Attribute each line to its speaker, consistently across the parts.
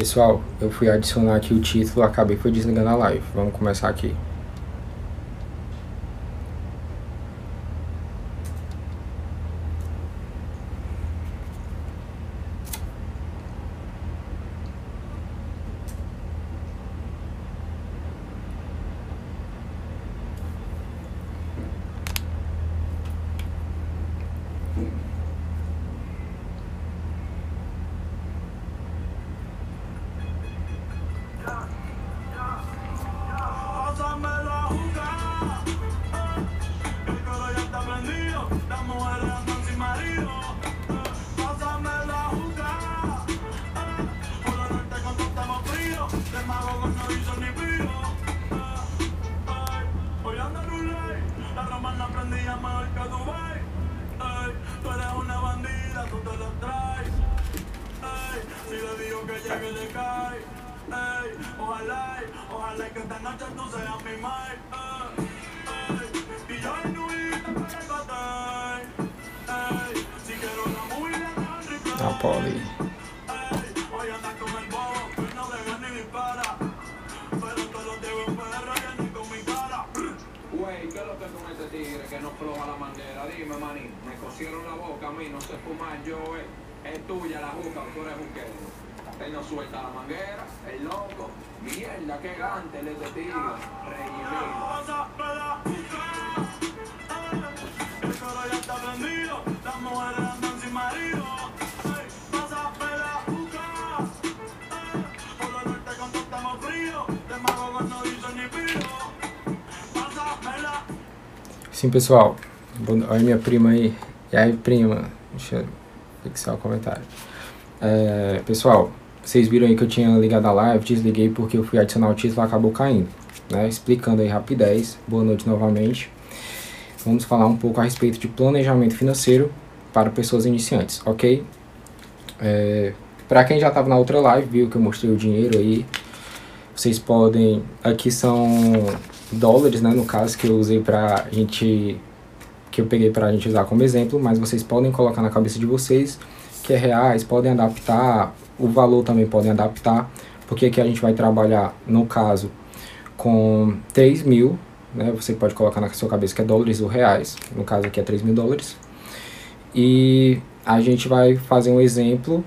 Speaker 1: Pessoal, eu fui adicionar aqui o título, acabei foi desligando a live. Vamos começar aqui.
Speaker 2: Él no suelta la manguera, el loco. Mierda, qué gante le tigre. Rey
Speaker 3: El coro ya está prendido, las mujeres andan sin marido.
Speaker 1: Sim, pessoal. Olha minha prima aí. E aí, prima? Deixa eu fixar o comentário. É, pessoal, vocês viram aí que eu tinha ligado a live, desliguei porque eu fui adicionar o título e acabou caindo. Né? Explicando aí rapidez. Boa noite novamente. Vamos falar um pouco a respeito de planejamento financeiro para pessoas iniciantes, ok? É, para quem já estava na outra live, viu que eu mostrei o dinheiro aí. Vocês podem. Aqui são dólares, né? No caso que eu usei pra gente. Que eu peguei pra gente usar como exemplo, mas vocês podem colocar na cabeça de vocês que é reais, podem adaptar, o valor também podem adaptar, porque aqui a gente vai trabalhar, no caso, com 3 mil, né? Você pode colocar na sua cabeça que é dólares ou reais, no caso aqui é 3 mil dólares. E a gente vai fazer um exemplo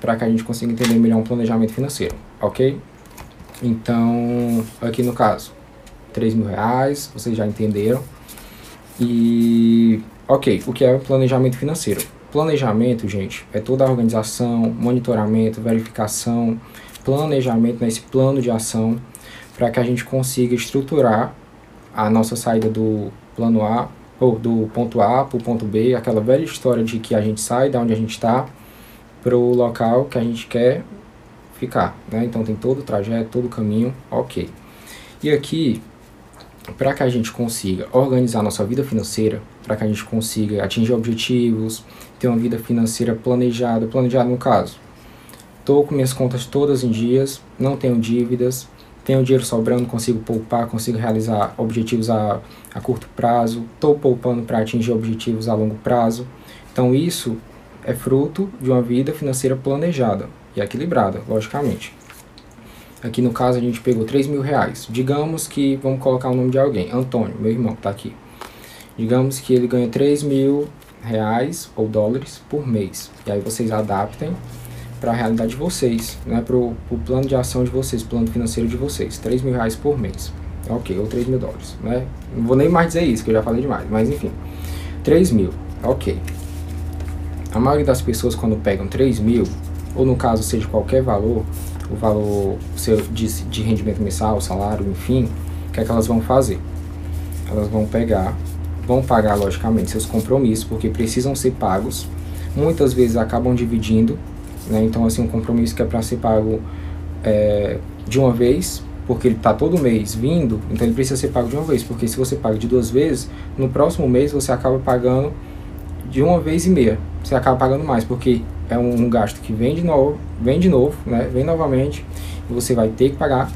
Speaker 1: para que a gente consiga entender melhor um planejamento financeiro, ok? Então, aqui no caso, 3 mil reais, vocês já entenderam. E, ok, o que é planejamento financeiro? Planejamento, gente, é toda a organização, monitoramento, verificação, planejamento nesse plano de ação para que a gente consiga estruturar a nossa saída do plano A, ou do ponto A para o ponto B, aquela velha história de que a gente sai da onde a gente está para o local que a gente quer ficar, né? Então tem todo o trajeto, todo o caminho, ok. E aqui, para que a gente consiga organizar nossa vida financeira, para que a gente consiga atingir objetivos, ter uma vida financeira planejada, planejada no caso, tô com minhas contas todas em dias, não tenho dívidas, tenho dinheiro sobrando, consigo poupar, consigo realizar objetivos a, a curto prazo, estou poupando para atingir objetivos a longo prazo. Então isso é fruto de uma vida financeira planejada e equilibrada, logicamente. Aqui no caso a gente pegou 3 mil reais. Digamos que, vamos colocar o nome de alguém, Antônio, meu irmão, tá aqui. Digamos que ele ganha 3 mil reais ou dólares por mês. E aí vocês adaptem para a realidade de vocês, né? para o plano de ação de vocês, plano financeiro de vocês. 3 mil reais por mês. Ok, ou 3 mil dólares, né? Não vou nem mais dizer isso, que eu já falei demais, mas enfim. 3 mil, ok. A maioria das pessoas quando pegam 3 mil, ou no caso seja qualquer valor, o valor seu de, de rendimento mensal, salário, enfim, o que é que elas vão fazer? Elas vão pegar, vão pagar logicamente seus compromissos, porque precisam ser pagos. Muitas vezes acabam dividindo, né? Então assim, um compromisso que é para ser pago é, de uma vez, porque ele está todo mês vindo, então ele precisa ser pago de uma vez, porque se você paga de duas vezes, no próximo mês você acaba pagando de uma vez e meia. Você acaba pagando mais, porque é um, gasto que vem de novo, vem de novo, né? Vem novamente, e você vai ter que pagar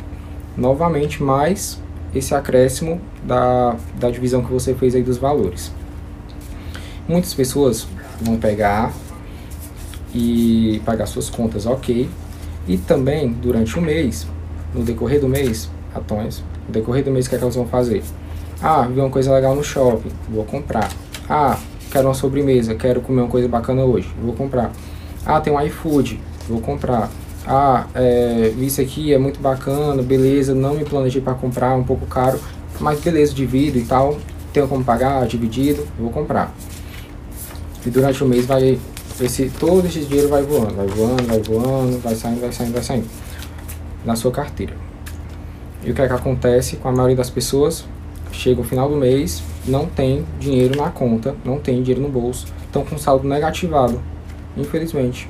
Speaker 1: novamente mais esse acréscimo da, da divisão que você fez aí dos valores. Muitas pessoas vão pegar e pagar suas contas, ok. E também, durante o mês, no decorrer do mês, ratões, no decorrer do mês, o que, é que elas vão fazer? Ah, vi uma coisa legal no shopping, vou comprar. Ah, quero uma sobremesa, quero comer uma coisa bacana hoje, vou comprar. Ah, tem um iFood, vou comprar. Ah, é, isso aqui é muito bacana, beleza, não me planejei para comprar, um pouco caro, mas beleza, divido e tal, tenho como pagar, dividido, vou comprar. E durante o mês vai, esse, todo esse dinheiro vai voando, vai voando, vai voando, vai saindo, vai saindo, vai saindo na sua carteira. E o que é que acontece com a maioria das pessoas? Chega o final do mês, não tem dinheiro na conta, não tem dinheiro no bolso, estão com saldo negativado, infelizmente.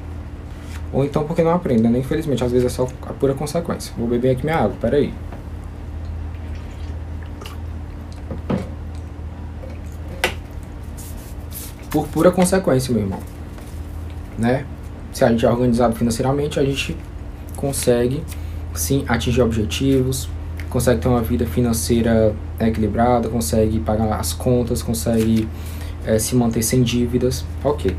Speaker 1: Ou então porque não aprendem, né? Infelizmente, às vezes é só a pura consequência. Vou beber aqui minha água, peraí. Por pura consequência, meu irmão. Né? Se a gente é organizado financeiramente, a gente consegue sim atingir objetivos, consegue ter uma vida financeira equilibrada, consegue pagar as contas, consegue é, se manter sem dívidas, ok.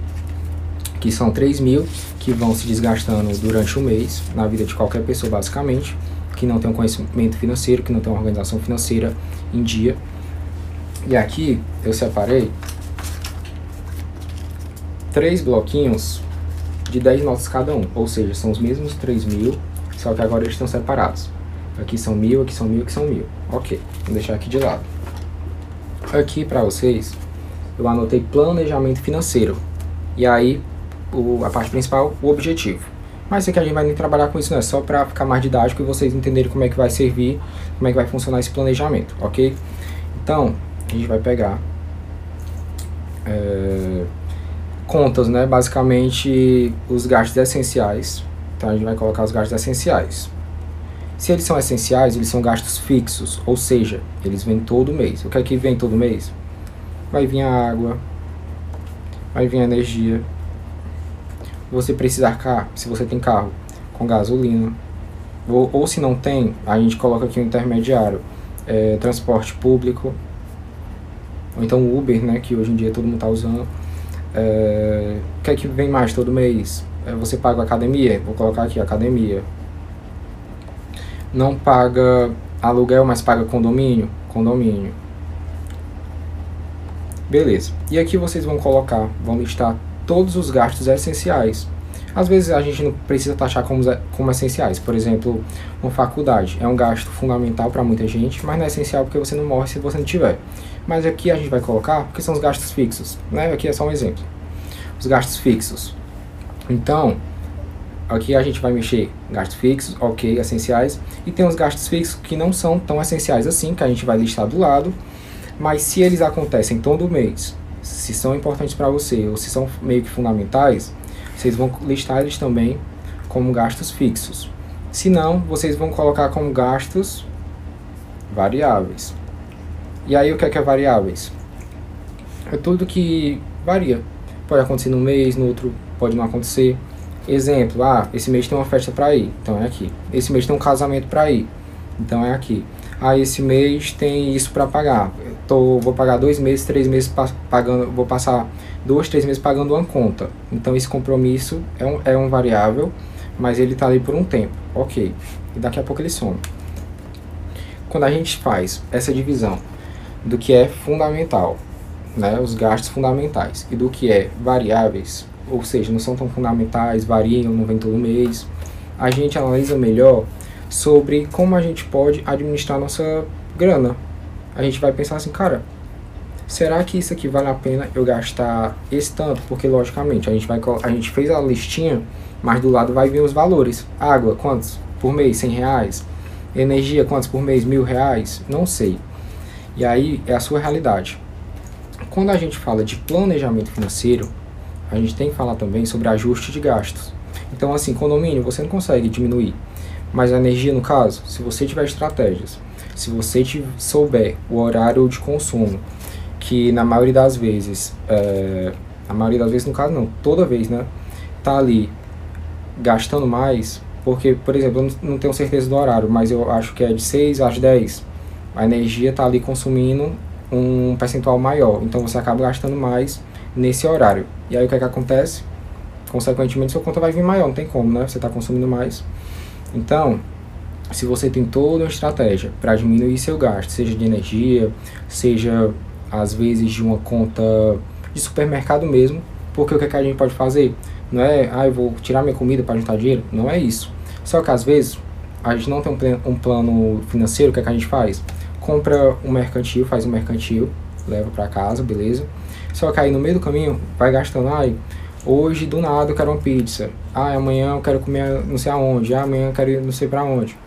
Speaker 1: Que são 3 mil que vão se desgastando durante o mês, na vida de qualquer pessoa basicamente, que não tem um conhecimento financeiro, que não tem uma organização financeira em dia. E aqui eu separei três bloquinhos de 10 notas cada um, ou seja, são os mesmos 3 mil, só que agora eles estão separados. Aqui são mil, aqui são mil, aqui são mil. Ok, vou deixar aqui de lado. Aqui para vocês, eu anotei planejamento financeiro. E aí, o, a parte principal, o objetivo. Mas isso aqui a gente vai trabalhar com isso, não é só para ficar mais didático e vocês entenderem como é que vai servir, como é que vai funcionar esse planejamento, ok? Então, a gente vai pegar é, contas, né? Basicamente, os gastos essenciais. Então, a gente vai colocar os gastos essenciais. Se eles são essenciais, eles são gastos fixos, ou seja, eles vêm todo mês. O que é que vem todo mês? Vai vir a água, vai vir a energia. Você precisa arcar, se você tem carro, com gasolina. Ou, ou se não tem, a gente coloca aqui um intermediário, é, transporte público, ou então Uber, né, que hoje em dia todo mundo está usando. É, o que é que vem mais todo mês? É, você paga academia? Vou colocar aqui academia não paga aluguel, mas paga condomínio, condomínio. Beleza. E aqui vocês vão colocar, vão listar todos os gastos essenciais. Às vezes a gente não precisa taxar como, como essenciais. Por exemplo, uma faculdade é um gasto fundamental para muita gente, mas não é essencial porque você não morre se você não tiver. Mas aqui a gente vai colocar porque são os gastos fixos. Né? Aqui é só um exemplo. Os gastos fixos. Então, Aqui a gente vai mexer gastos fixos, ok, essenciais. E tem os gastos fixos que não são tão essenciais assim, que a gente vai listar do lado. Mas se eles acontecem todo mês, se são importantes para você ou se são meio que fundamentais, vocês vão listar eles também como gastos fixos. Se não, vocês vão colocar como gastos variáveis. E aí o que é que é variáveis? É tudo que varia. Pode acontecer no mês, no outro pode não acontecer. Exemplo, ah, esse mês tem uma festa para ir, então é aqui. Esse mês tem um casamento para ir, então é aqui. Ah, esse mês tem isso para pagar. Tô, vou pagar dois meses, três meses pagando, vou passar dois, três meses pagando uma conta. Então esse compromisso é um, é um variável, mas ele está ali por um tempo, ok. E daqui a pouco ele some. Quando a gente faz essa divisão do que é fundamental, né, os gastos fundamentais, e do que é variáveis, ou seja, não são tão fundamentais, variam, não vem todo mês. A gente analisa melhor sobre como a gente pode administrar nossa grana. A gente vai pensar assim, cara, será que isso aqui vale a pena eu gastar esse tanto? Porque logicamente a gente vai a gente fez a listinha, mas do lado vai vir os valores. Água, quantos por mês? 100 reais. Energia, quantos por mês? Mil reais? Não sei. E aí é a sua realidade. Quando a gente fala de planejamento financeiro, a gente tem que falar também sobre ajuste de gastos. Então, assim, condomínio você não consegue diminuir, mas a energia, no caso, se você tiver estratégias, se você souber o horário de consumo, que na maioria das vezes, é, a maioria das vezes, no caso, não, toda vez, né, tá ali gastando mais, porque, por exemplo, eu não tenho certeza do horário, mas eu acho que é de 6 às 10, a energia tá ali consumindo um percentual maior, então você acaba gastando mais nesse horário. E aí o que é que acontece? Consequentemente, sua conta vai vir maior, não tem como, né? Você está consumindo mais. Então, se você tem toda uma estratégia para diminuir seu gasto, seja de energia, seja às vezes de uma conta de supermercado mesmo, porque o que, é que a gente pode fazer? Não é, ah, eu vou tirar minha comida para juntar dinheiro? Não é isso. Só que às vezes a gente não tem um plano financeiro, o que, é que a gente faz? Compra um mercantil, faz um mercantil, leva para casa, beleza? Só que aí no meio do caminho vai gastando, ai, hoje do nada eu quero uma pizza, ah, amanhã eu quero comer não sei aonde, ah, amanhã eu quero ir não sei para onde.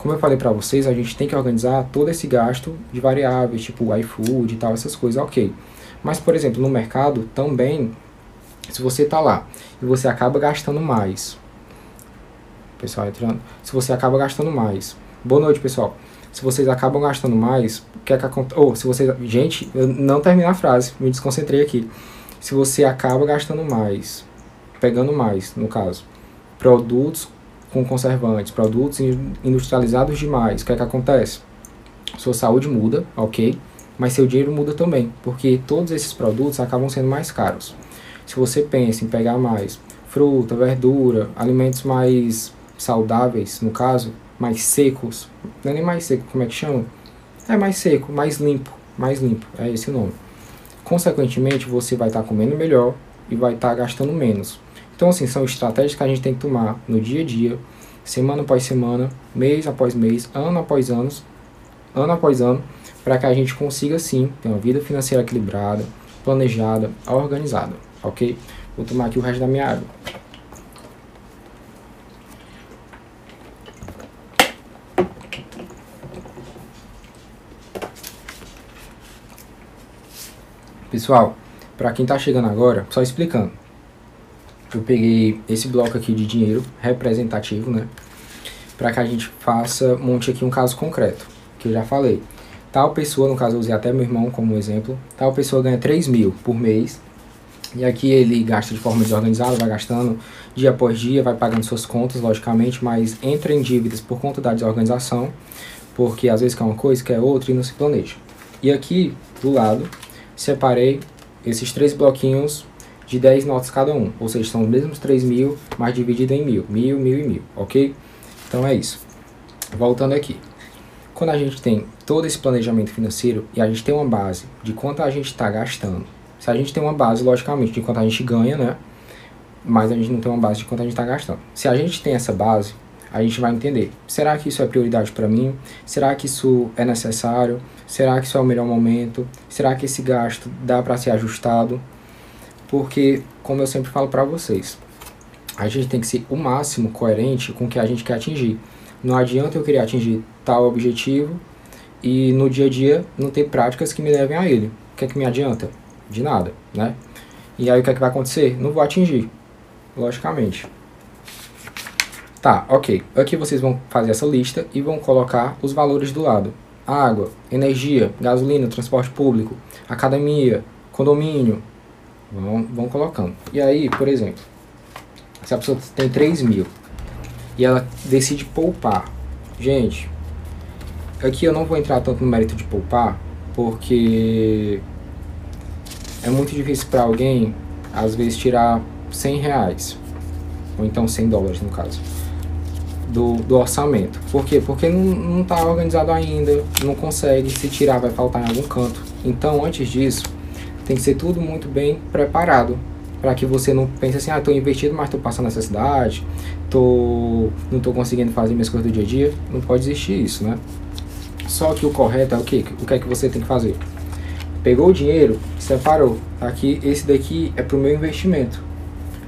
Speaker 1: Como eu falei para vocês, a gente tem que organizar todo esse gasto de variáveis, tipo iFood e tal, essas coisas, ok. Mas, por exemplo, no mercado também, se você tá lá e você acaba gastando mais, pessoal entrando, se você acaba gastando mais, boa noite, pessoal. Se vocês acabam gastando mais, o que é acontece? Ou, se vocês. Gente, eu não terminei a frase, me desconcentrei aqui. Se você acaba gastando mais, pegando mais, no caso, produtos com conservantes, produtos industrializados demais, o que é que acontece? Sua saúde muda, ok? Mas seu dinheiro muda também, porque todos esses produtos acabam sendo mais caros. Se você pensa em pegar mais fruta, verdura, alimentos mais saudáveis, no caso, mais secos, não é nem mais seco, como é que chama? É mais seco, mais limpo, mais limpo, é esse o nome. Consequentemente, você vai estar tá comendo melhor e vai estar tá gastando menos. Então, assim, são estratégias que a gente tem que tomar no dia a dia, semana após semana, mês após mês, ano após ano, ano após ano, para que a gente consiga, sim, ter uma vida financeira equilibrada, planejada, organizada, ok? Vou tomar aqui o resto da minha água. Pessoal, para quem está chegando agora, só explicando eu peguei esse bloco aqui de dinheiro representativo, né? Para que a gente faça, monte aqui um caso concreto, que eu já falei. Tal pessoa, no caso eu usei até meu irmão como exemplo, tal pessoa ganha 3 mil por mês, e aqui ele gasta de forma desorganizada, vai gastando dia após dia, vai pagando suas contas, logicamente, mas entra em dívidas por conta da desorganização, porque às vezes quer uma coisa, quer outra e não se planeja. E aqui, do lado, separei esses três bloquinhos de 10 notas cada um, ou seja, são os mesmos 3 mil, mas dividido em mil, mil, mil e mil, ok? Então é isso. Voltando aqui. Quando a gente tem todo esse planejamento financeiro e a gente tem uma base de quanto a gente está gastando, se a gente tem uma base, logicamente, de quanto a gente ganha, né? Mas a gente não tem uma base de quanto a gente está gastando. Se a gente tem essa base, a gente vai entender: será que isso é prioridade para mim? Será que isso é necessário? Será que isso é o melhor momento? Será que esse gasto dá para ser ajustado? Porque, como eu sempre falo para vocês, a gente tem que ser o máximo coerente com o que a gente quer atingir. Não adianta eu querer atingir tal objetivo e no dia a dia não ter práticas que me levem a ele. O que é que me adianta? De nada, né? E aí o que é que vai acontecer? Não vou atingir, logicamente. Tá, ok. Aqui vocês vão fazer essa lista e vão colocar os valores do lado. Água, energia, gasolina, transporte público, academia, condomínio, Vão, vão colocando. E aí, por exemplo, se a pessoa tem 3 mil e ela decide poupar. Gente, aqui eu não vou entrar tanto no mérito de poupar, porque é muito difícil para alguém, às vezes, tirar 100 reais, ou então 100 dólares no caso, do, do orçamento. Por quê? Porque não está organizado ainda, não consegue, se tirar vai faltar em algum canto. Então, antes disso, tem que ser tudo muito bem preparado para que você não pense assim, ah, estou investido, mas estou passando necessidade, tô, não estou conseguindo fazer minhas coisas do dia a dia. Não pode existir isso, né? Só que o correto é o que? O que é que você tem que fazer? Pegou o dinheiro, separou. Aqui, esse daqui é para o meu investimento.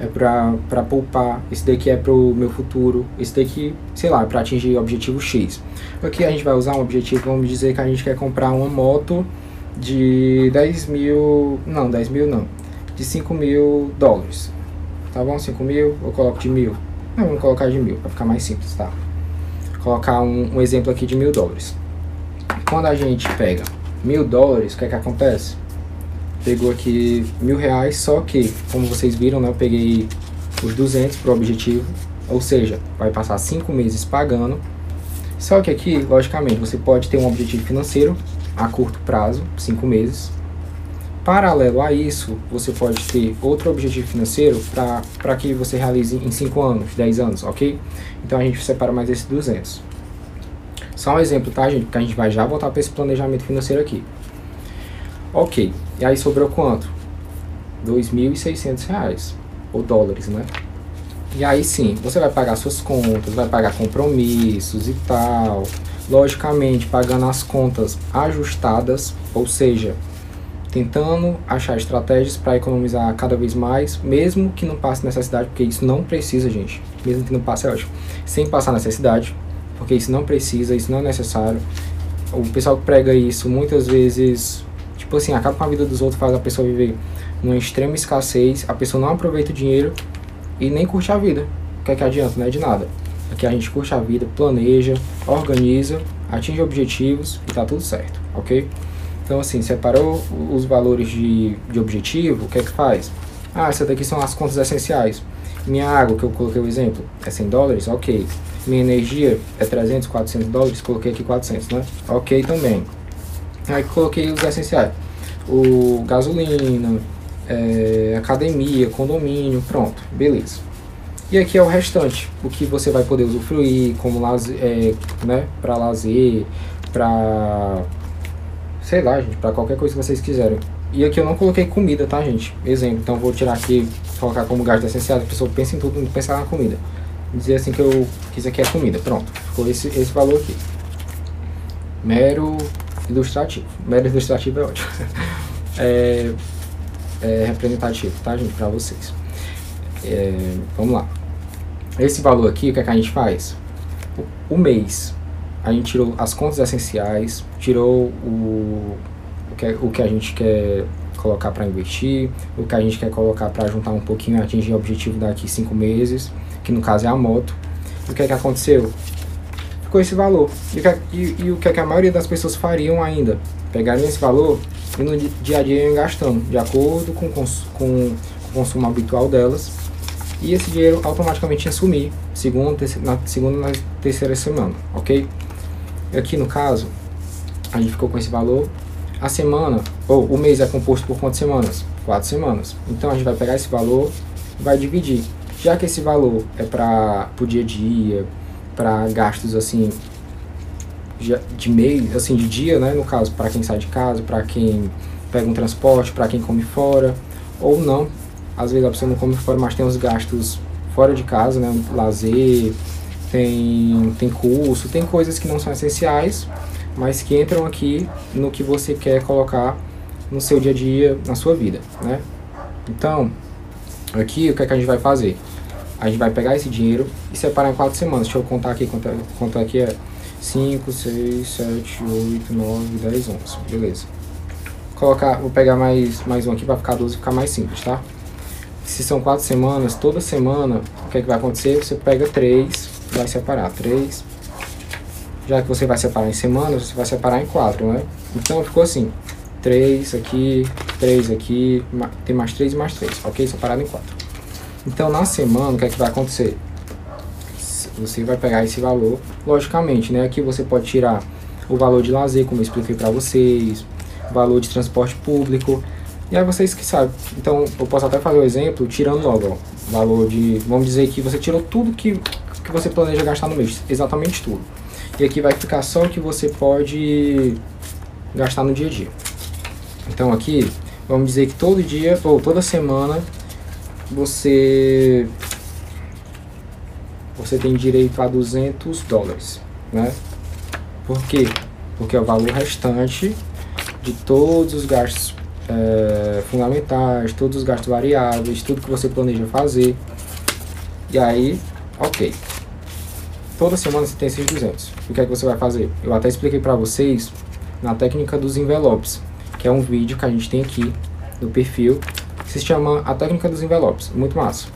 Speaker 1: É para poupar. Esse daqui é para o meu futuro. Esse daqui, sei lá, para atingir o objetivo X. Aqui a gente vai usar um objetivo, vamos dizer que a gente quer comprar uma moto de 10 mil, não, 10 mil não, de 5 mil dólares. Tá bom? 5 mil, eu coloco de mil. Não, vamos colocar de mil, para ficar mais simples, tá? Colocar um, um, exemplo aqui de mil dólares. Quando a gente pega mil dólares, o que é que acontece? Pegou aqui mil reais, só que, como vocês viram, né, eu peguei os 200 para o objetivo, ou seja, vai passar 5 meses pagando. Só que aqui, logicamente, você pode ter um objetivo financeiro a curto prazo, cinco meses, Paralelo a isso, você pode ter outro objetivo financeiro para que você realize em 5 anos, 10 anos, ok? Então a gente separa mais esses 200. Só um exemplo, tá, gente? Porque a gente vai já voltar para esse planejamento financeiro aqui. Ok, e aí sobrou quanto? R$ 2.600, ou dólares, né? E aí sim, você vai pagar suas contas, vai pagar compromissos e tal. Logicamente, pagando as contas ajustadas, ou seja, tentando achar estratégias para economizar cada vez mais, mesmo que não passe necessidade, porque isso não precisa, gente. Mesmo que não passe, é ótimo. Sem passar necessidade, porque isso não precisa, isso não é necessário. O pessoal que prega isso muitas vezes, tipo assim, acaba com a vida dos outros, faz a pessoa viver numa extrema escassez, a pessoa não aproveita o dinheiro e nem curte a vida. O que é que adianta? Não é de nada. Aqui a gente curte a vida, planeja, organiza, atinge objetivos e tá tudo certo, ok? Então, assim, separou os valores de, de objetivo, o que é que faz? Ah, essas daqui são as contas essenciais. Minha água, que eu coloquei o exemplo, é 100 dólares? Ok. Minha energia é 300, 400 dólares? Coloquei aqui 400, né? Ok também. Aí coloquei os essenciais. O gasolina, é, academia, condomínio, pronto, beleza. E aqui é o restante, o que você vai poder usufruir como lazer, é, né, para lazer, para sei lá, gente, para qualquer coisa que vocês quiserem. E aqui eu não coloquei comida, tá, gente? Exemplo, então vou tirar aqui, colocar como gasto essencial, a pessoa pensa em tudo, não pensar na comida. Dizer assim que eu quis aqui é comida, pronto. Ficou esse, esse valor aqui. Mero ilustrativo. Mero ilustrativo é ótimo. é, é representativo, tá, gente, para vocês. É, vamos lá. Esse valor aqui, o que, é que a gente faz? O, mês a gente tirou as contas essenciais, tirou o, o, que, o que a gente quer colocar para investir, o que a gente quer colocar para juntar um pouquinho atingir o objetivo daqui cinco meses, que no caso é a moto. O que é que aconteceu? Ficou esse valor. E o que, é, e, e o que, é que a maioria das pessoas fariam ainda? Pegariam esse valor e no dia a dia iam gastando, de acordo com, com, com o consumo habitual delas. E esse dinheiro automaticamente ia sumir, segundo, na segunda na terceira semana, ok? Aqui no caso, a gente ficou com esse valor. A semana, ou o mês é composto por quantas semanas? Quatro semanas. Então a gente vai pegar esse valor e vai dividir. Já que esse valor é para o dia a dia, para gastos assim de mês, assim de dia, né, no caso, para quem sai de casa, para quem pega um transporte, para quem come fora, ou não. Às vezes a pessoa não come fora, mas tem os gastos fora de casa, né, lazer, tem, tem curso, tem coisas que não são essenciais, mas que entram aqui no que você quer colocar no seu dia a dia, na sua vida, né? Então, aqui o que, é que a gente vai fazer? A gente vai pegar esse dinheiro e separar em quatro semanas. Deixa eu contar aqui quanto, é, quanto aqui é 5, 6, 7, 8, 9, 10, 11. Beleza. Colocar, vou pegar mais, mais um aqui para ficar 12 e ficar mais simples, tá? Se são quatro semanas, toda semana, o que, é que vai acontecer? Você pega três vai separar três. Já que você vai separar em semanas, você vai separar em quatro, né? Então ficou assim, três aqui, três aqui, tem mais três e mais três, ok? Separado em quatro. Então na semana, o que é que vai acontecer? Você vai pegar esse valor, logicamente, né? Aqui você pode tirar o valor de lazer, como eu expliquei para vocês, valor de transporte público, e aí vocês que sabem. Então eu posso até fazer o um exemplo tirando logo, ó, valor de, vamos dizer que você tirou tudo que que você planeja gastar no mês, exatamente tudo. E aqui vai ficar só o que você pode gastar no dia a dia. Então aqui, vamos dizer que todo dia ou toda semana você você tem direito a 200 dólares, né? Por quê? Porque é o valor restante de todos os gastos é, fundamentais, todos os gastos variáveis, tudo que você planeja fazer. E aí, ok toda semana você tem esses 200. O que é que você vai fazer? Eu até expliquei para vocês na técnica dos envelopes, que é um vídeo que a gente tem aqui no perfil, que se chama a técnica dos envelopes. Muito massa.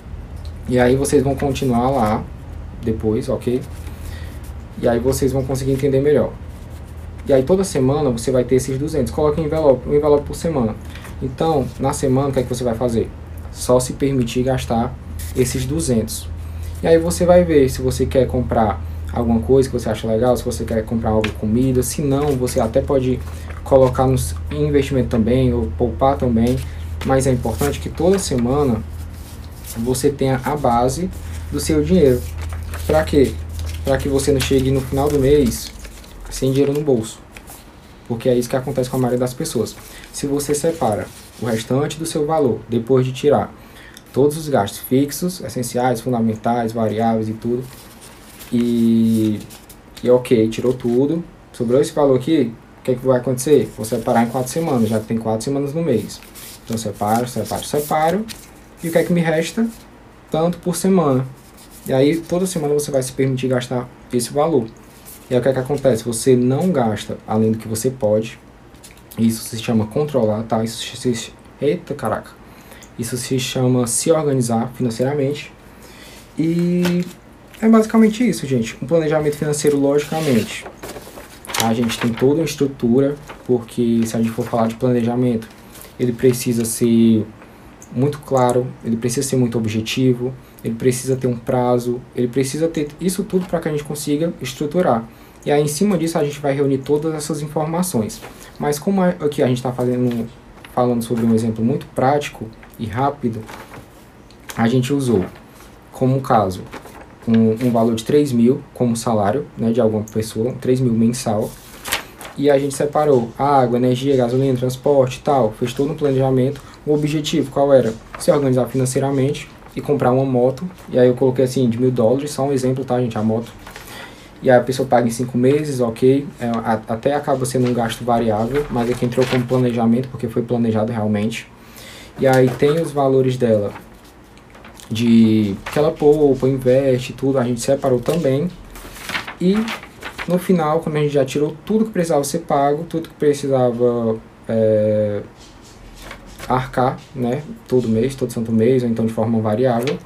Speaker 1: E aí vocês vão continuar lá depois, ok? E aí vocês vão conseguir entender melhor. E aí toda semana você vai ter esses 200. Coloque um envelope, um envelope por semana. Então, na semana, o que é que você vai fazer? Só se permitir gastar esses 200. E aí você vai ver se você quer comprar alguma coisa que você acha legal, se você quer comprar algo comida, se não, você até pode colocar no investimento também, ou poupar também, mas é importante que toda semana você tenha a base do seu dinheiro. Para quê? Para que você não chegue no final do mês sem dinheiro no bolso. Porque é isso que acontece com a maioria das pessoas. Se você separa o restante do seu valor depois de tirar todos os gastos fixos, essenciais, fundamentais, variáveis e tudo, e, e ok, tirou tudo, sobrou esse valor aqui, o que, é que vai acontecer? Vou separar em quatro semanas, já que tem quatro semanas no mês. Então separo, separo, separo, e o que é que me resta? Tanto por semana. E aí toda semana você vai se permitir gastar esse valor. E aí o que é que acontece? Você não gasta além do que você pode. Isso se chama controlar, tá? Isso se... Eita, caraca. Isso se chama se organizar financeiramente. E é basicamente isso, gente. Um planejamento financeiro, logicamente. A gente tem toda uma estrutura, porque se a gente for falar de planejamento, ele precisa ser muito claro, ele precisa ser muito objetivo, ele precisa ter um prazo, ele precisa ter isso tudo para que a gente consiga estruturar. E aí, em cima disso, a gente vai reunir todas essas informações. Mas como é aqui a gente está falando sobre um exemplo muito prático e rápido, a gente usou como caso um, um valor de 3 mil como salário né, de alguma pessoa, 3 mil mensal, e a gente separou água, energia, gasolina, transporte e tal, fez todo um planejamento. O objetivo qual era? Se organizar financeiramente e comprar uma moto. E aí eu coloquei assim, de mil dólares, só um exemplo, tá, gente? A moto. E aí a pessoa paga em cinco meses, ok. É, a, até acaba sendo um gasto variável, mas aqui entrou como planejamento, porque foi planejado realmente. E aí tem os valores dela de que ela poupa, investe, tudo, a gente separou também. E no final, quando a gente já tirou tudo que precisava ser pago, tudo que precisava é, arcar, né, todo mês, todo santo mês, ou então de forma variável,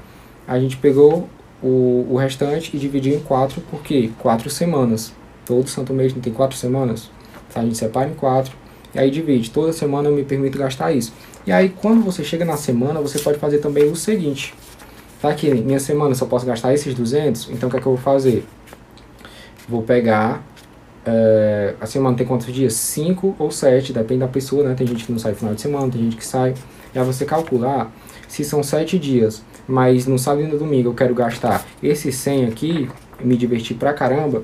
Speaker 1: a gente pegou o, o restante e dividiu em quatro, porque quatro semanas. Todo santo mês não tem quatro semanas. A gente separa em quatro e aí divide. Toda semana eu me permito gastar isso. E aí quando você chega na semana, você pode fazer também o seguinte. Tá aqui, minha semana só posso gastar esses 200, então o que é que eu vou fazer? Vou pegar é, a semana tem quantos dias? 5 ou 7, depende da pessoa, né? Tem gente que não sai final de semana, tem gente que sai. E aí você calcular se são 7 dias, mas no sábado e no domingo eu quero gastar esse 100 aqui, me divertir pra caramba.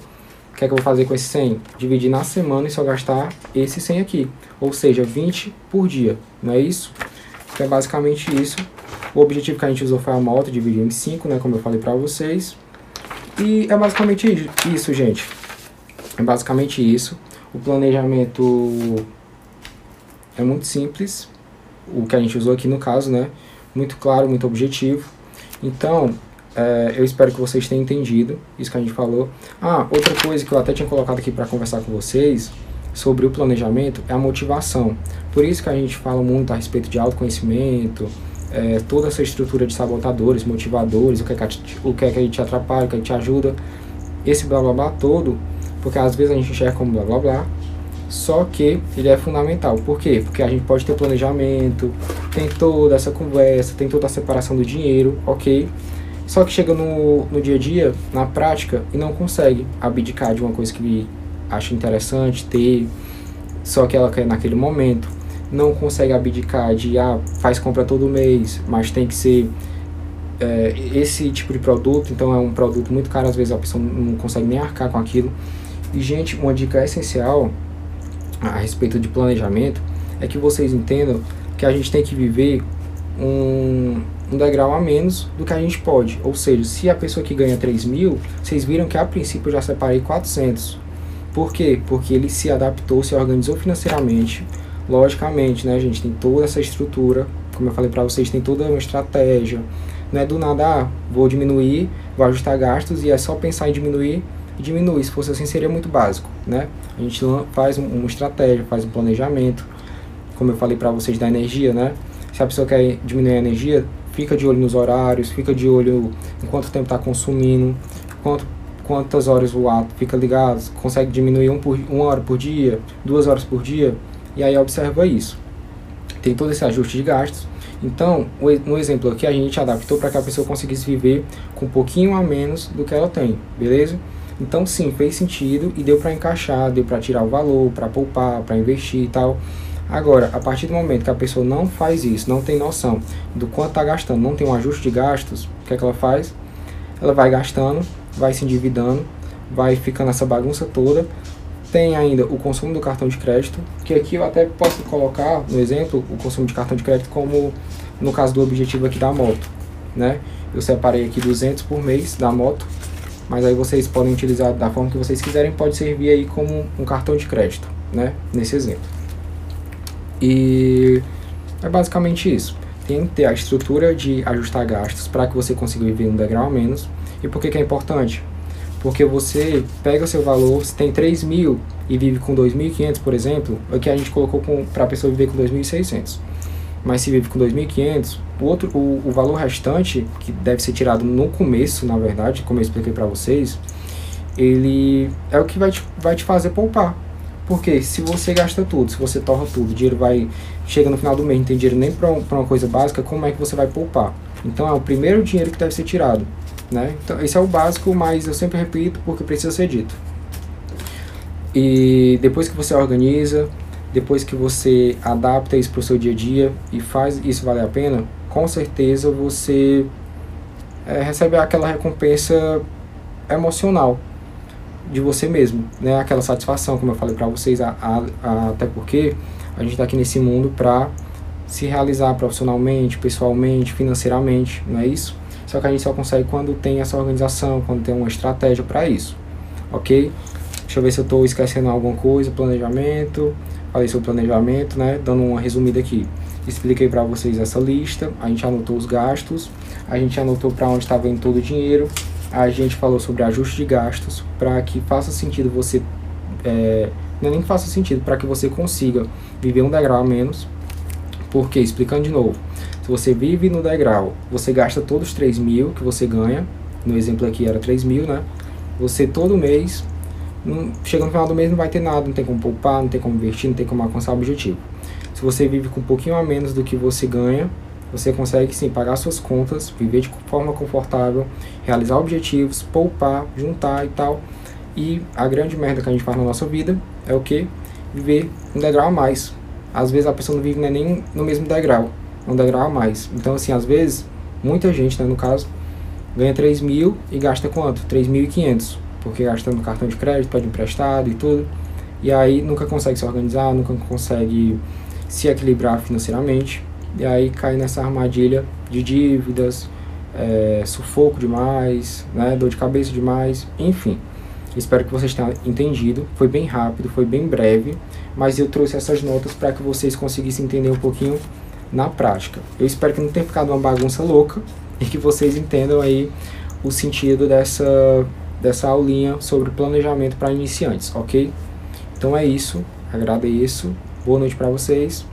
Speaker 1: O que é que eu vou fazer com esse 100? Dividir na semana e só gastar esse 100 aqui. Ou seja, 20 por dia, não é isso? Então é basicamente isso. O objetivo que a gente usou foi a moto, dividir em 5, né? Como eu falei pra vocês. E é basicamente isso, gente. É basicamente isso. O planejamento é muito simples, o que a gente usou aqui no caso, né? Muito claro, muito objetivo. Então, é, eu espero que vocês tenham entendido isso que a gente falou. Ah, outra coisa que eu até tinha colocado aqui para conversar com vocês sobre o planejamento é a motivação. Por isso que a gente fala muito a respeito de autoconhecimento, é, toda essa estrutura de sabotadores, motivadores, o que é que, o que, é que a gente atrapalha, o que, é que te ajuda, esse blá blá blá todo porque às vezes a gente enxerga como blá blá blá, só que ele é fundamental. Por quê? Porque a gente pode ter planejamento, tem toda essa conversa, tem toda a separação do dinheiro, ok? Só que chega no, no dia a dia, na prática, e não consegue abdicar de uma coisa que acha interessante ter, só que ela quer naquele momento. Não consegue abdicar de, ah, faz compra todo mês, mas tem que ser é, esse tipo de produto, então é um produto muito caro, às vezes a pessoa não consegue nem arcar com aquilo. E, gente, uma dica essencial a respeito de planejamento é que vocês entendam que a gente tem que viver um, um degrau a menos do que a gente pode. Ou seja, se a pessoa que ganha 3 mil, vocês viram que a princípio eu já separei 400. Por quê? Porque ele se adaptou, se organizou financeiramente. Logicamente, né, gente, tem toda essa estrutura. Como eu falei para vocês, tem toda uma estratégia. Não é do nada, ah, vou diminuir, vou ajustar gastos e é só pensar em diminuir diminui. Se fosse assim, seria muito básico, né? A gente faz uma estratégia, faz um planejamento, como eu falei para vocês da energia, né? Se a pessoa quer diminuir a energia, fica de olho nos horários, fica de olho em quanto tempo está consumindo, quanto, quantas horas o ato fica ligado, consegue diminuir um por, uma hora por dia, duas horas por dia, e aí observa isso. Tem todo esse ajuste de gastos. Então, no exemplo aqui, a gente adaptou para que a pessoa conseguisse viver com um pouquinho a menos do que ela tem, beleza? Então sim, fez sentido e deu para encaixar, deu para tirar o valor, para poupar, para investir e tal. Agora, a partir do momento que a pessoa não faz isso, não tem noção do quanto está gastando, não tem um ajuste de gastos, o que, é que ela faz? Ela vai gastando, vai se endividando, vai ficando essa bagunça toda. Tem ainda o consumo do cartão de crédito, que aqui eu até posso colocar no exemplo o consumo de cartão de crédito como no caso do objetivo aqui da moto, né? Eu separei aqui 200 por mês da moto, mas aí vocês podem utilizar da forma que vocês quiserem, pode servir aí como um cartão de crédito, né? Nesse exemplo. E é basicamente isso. Tem que ter a estrutura de ajustar gastos para que você consiga viver um degrau a menos. E por que, que é importante? Porque você pega o seu valor, se tem 3 mil e vive com 2.500, por exemplo, aqui a gente colocou para a pessoa viver com 2.600. Mas se vive com 2.500, o, outro, o, o valor restante, que deve ser tirado no começo, na verdade, como eu expliquei para vocês, ele é o que vai te, vai te fazer poupar. Porque se você gasta tudo, se você torra tudo, o dinheiro vai. Chega no final do mês, não tem dinheiro nem para uma coisa básica, como é que você vai poupar? Então é o primeiro dinheiro que deve ser tirado. Né? Então, esse é o básico, mas eu sempre repito porque precisa ser dito. E depois que você organiza, depois que você adapta isso para o seu dia a dia e faz isso valer a pena, com certeza você é, recebe aquela recompensa emocional de você mesmo, né? Aquela satisfação, como eu falei para vocês, a, a, a, até porque a gente está aqui nesse mundo para se realizar profissionalmente, pessoalmente, financeiramente, não é isso? Só que a gente só consegue quando tem essa organização, quando tem uma estratégia para isso, ok? Deixa eu ver se eu estou esquecendo alguma coisa, planejamento, falei sobre planejamento, né? Dando uma resumida aqui. Expliquei para vocês essa lista, a gente anotou os gastos, a gente anotou para onde estava indo todo o dinheiro, a gente falou sobre ajuste de gastos para que faça sentido você. É, não é nem que faça sentido, para que você consiga viver um degrau a menos. Porque, explicando de novo, se você vive no degrau, você gasta todos os 3 mil que você ganha, no exemplo aqui era 3 mil, né? Você todo mês, chega no final do mês não vai ter nada, não tem como poupar, não tem como investir, não tem como alcançar o objetivo. Se você vive com um pouquinho a menos do que você ganha, você consegue sim pagar suas contas, viver de forma confortável, realizar objetivos, poupar, juntar e tal. E a grande merda que a gente faz na nossa vida é o que? Viver um degrau a mais. Às vezes a pessoa não vive nem no mesmo degrau, um degrau a mais. Então, assim, às vezes, muita gente, né, no caso, ganha 3 mil e gasta quanto? 3.500, porque gasta no cartão de crédito, pede emprestado e tudo. E aí nunca consegue se organizar, nunca consegue se equilibrar financeiramente e aí cai nessa armadilha de dívidas, é, sufoco demais, né, dor de cabeça demais, enfim. Espero que vocês tenham entendido. Foi bem rápido, foi bem breve, mas eu trouxe essas notas para que vocês conseguissem entender um pouquinho na prática. Eu espero que não tenha ficado uma bagunça louca e que vocês entendam aí o sentido dessa, dessa aulinha sobre planejamento para iniciantes, ok? Então é isso, agradeço, boa noite para vocês